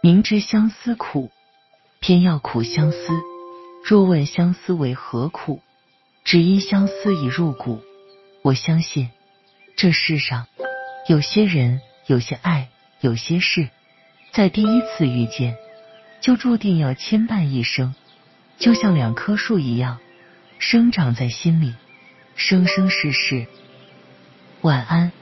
明知相思苦偏要苦相思。若问相思为何苦只因相思已入骨我相信这世上有些人有些爱有些事在第一次遇见就注定要牵绊一生就像两棵树一样生长在心里生生世世。晚安。